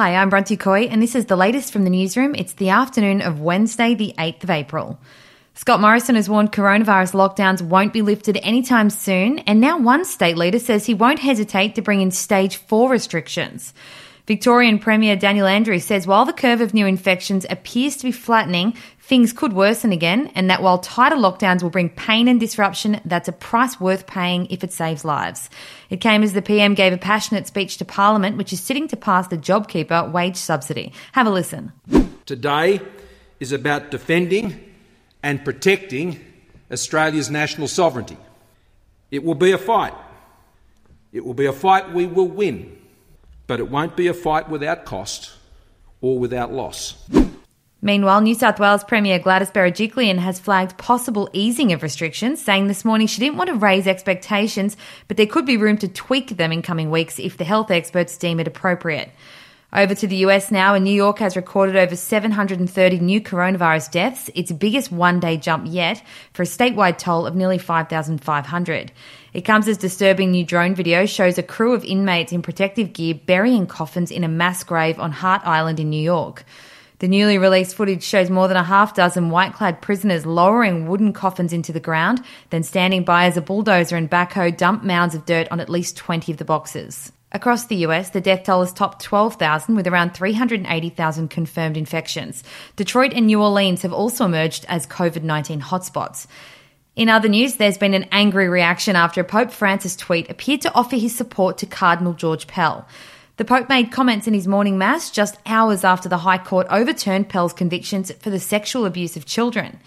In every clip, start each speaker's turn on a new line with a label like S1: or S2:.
S1: Hi, I'm Bronte Coy, and this is the latest from the newsroom. It's the afternoon of Wednesday, the 8th of April. Scott Morrison has warned coronavirus lockdowns won't be lifted anytime soon, and now one state leader says he won't hesitate to bring in stage four restrictions. Victorian Premier Daniel Andrews says while the curve of new infections appears to be flattening, things could worsen again, and that while tighter lockdowns will bring pain and disruption, that's a price worth paying if it saves lives. It came as the PM gave a passionate speech to Parliament, which is sitting to pass the JobKeeper wage subsidy. Have a listen.
S2: Today is about defending and protecting Australia's national sovereignty. It will be a fight. It will be a fight we will win, but it won't be a fight without cost or without loss.
S1: Meanwhile, New South Wales Premier Gladys Berejiklian has flagged possible easing of restrictions, saying this morning she didn't want to raise expectations, but there could be room to tweak them in coming weeks if the health experts deem it appropriate. Over to the US now, and New York has recorded over 730 new coronavirus deaths, its biggest one day jump yet, for a statewide toll of nearly 5,500. It comes as disturbing new drone video shows a crew of inmates in protective gear burying coffins in a mass grave on Hart Island in New York. The newly released footage shows more than a half dozen white clad prisoners lowering wooden coffins into the ground, then standing by as a bulldozer and backhoe dump mounds of dirt on at least 20 of the boxes. Across the US, the death toll has topped 12,000 with around 380,000 confirmed infections. Detroit and New Orleans have also emerged as COVID 19 hotspots. In other news, there's been an angry reaction after Pope Francis' tweet appeared to offer his support to Cardinal George Pell. The Pope made comments in his morning mass just hours after the High Court overturned Pell's convictions for the sexual abuse of children.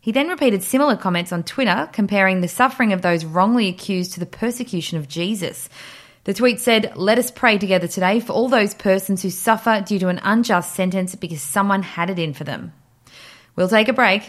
S1: He then repeated similar comments on Twitter, comparing the suffering of those wrongly accused to the persecution of Jesus. The tweet said, Let us pray together today for all those persons who suffer due to an unjust sentence because someone had it in for them. We'll take a break.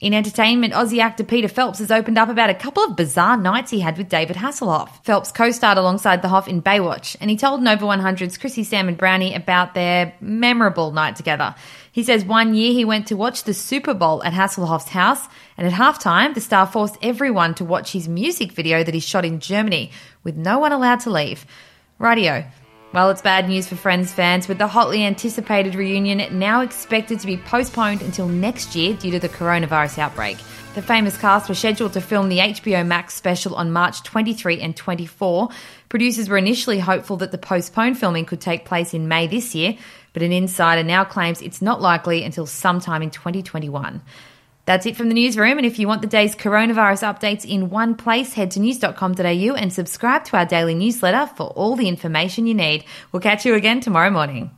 S1: In entertainment, Aussie actor Peter Phelps has opened up about a couple of bizarre nights he had with David Hasselhoff. Phelps co-starred alongside the Hoff in Baywatch, and he told Nova 100's Chrissy Sam and Brownie about their memorable night together. He says one year he went to watch the Super Bowl at Hasselhoff's house, and at halftime, the star forced everyone to watch his music video that he shot in Germany, with no one allowed to leave. Radio. Well, it's bad news for Friends fans, with the hotly anticipated reunion now expected to be postponed until next year due to the coronavirus outbreak. The famous cast were scheduled to film the HBO Max special on March 23 and 24. Producers were initially hopeful that the postponed filming could take place in May this year, but an insider now claims it's not likely until sometime in 2021. That's it from the newsroom. And if you want the day's coronavirus updates in one place, head to news.com.au and subscribe to our daily newsletter for all the information you need. We'll catch you again tomorrow morning.